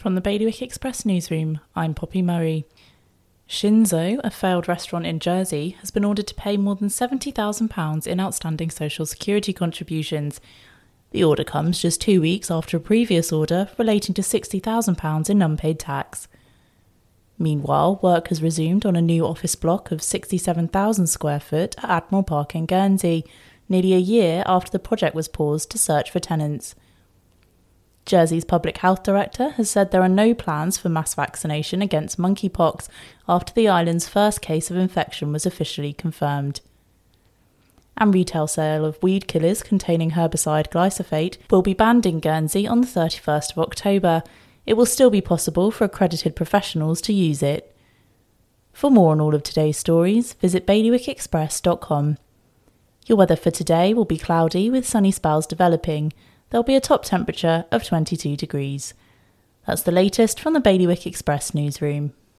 From the Bailiwick Express newsroom, I'm Poppy Murray. Shinzo, a failed restaurant in Jersey, has been ordered to pay more than £70,000 in outstanding social security contributions. The order comes just two weeks after a previous order relating to £60,000 in unpaid tax. Meanwhile, work has resumed on a new office block of 67,000 square foot at Admiral Park in Guernsey, nearly a year after the project was paused to search for tenants. Jersey's public health director has said there are no plans for mass vaccination against monkeypox after the island's first case of infection was officially confirmed. And retail sale of weed killers containing herbicide glyphosate will be banned in Guernsey on the 31st of October. It will still be possible for accredited professionals to use it. For more on all of today's stories, visit bailiwickexpress.com. Your weather for today will be cloudy with sunny spells developing there'll be a top temperature of 22 degrees. That's the latest from the Bailiwick Express newsroom.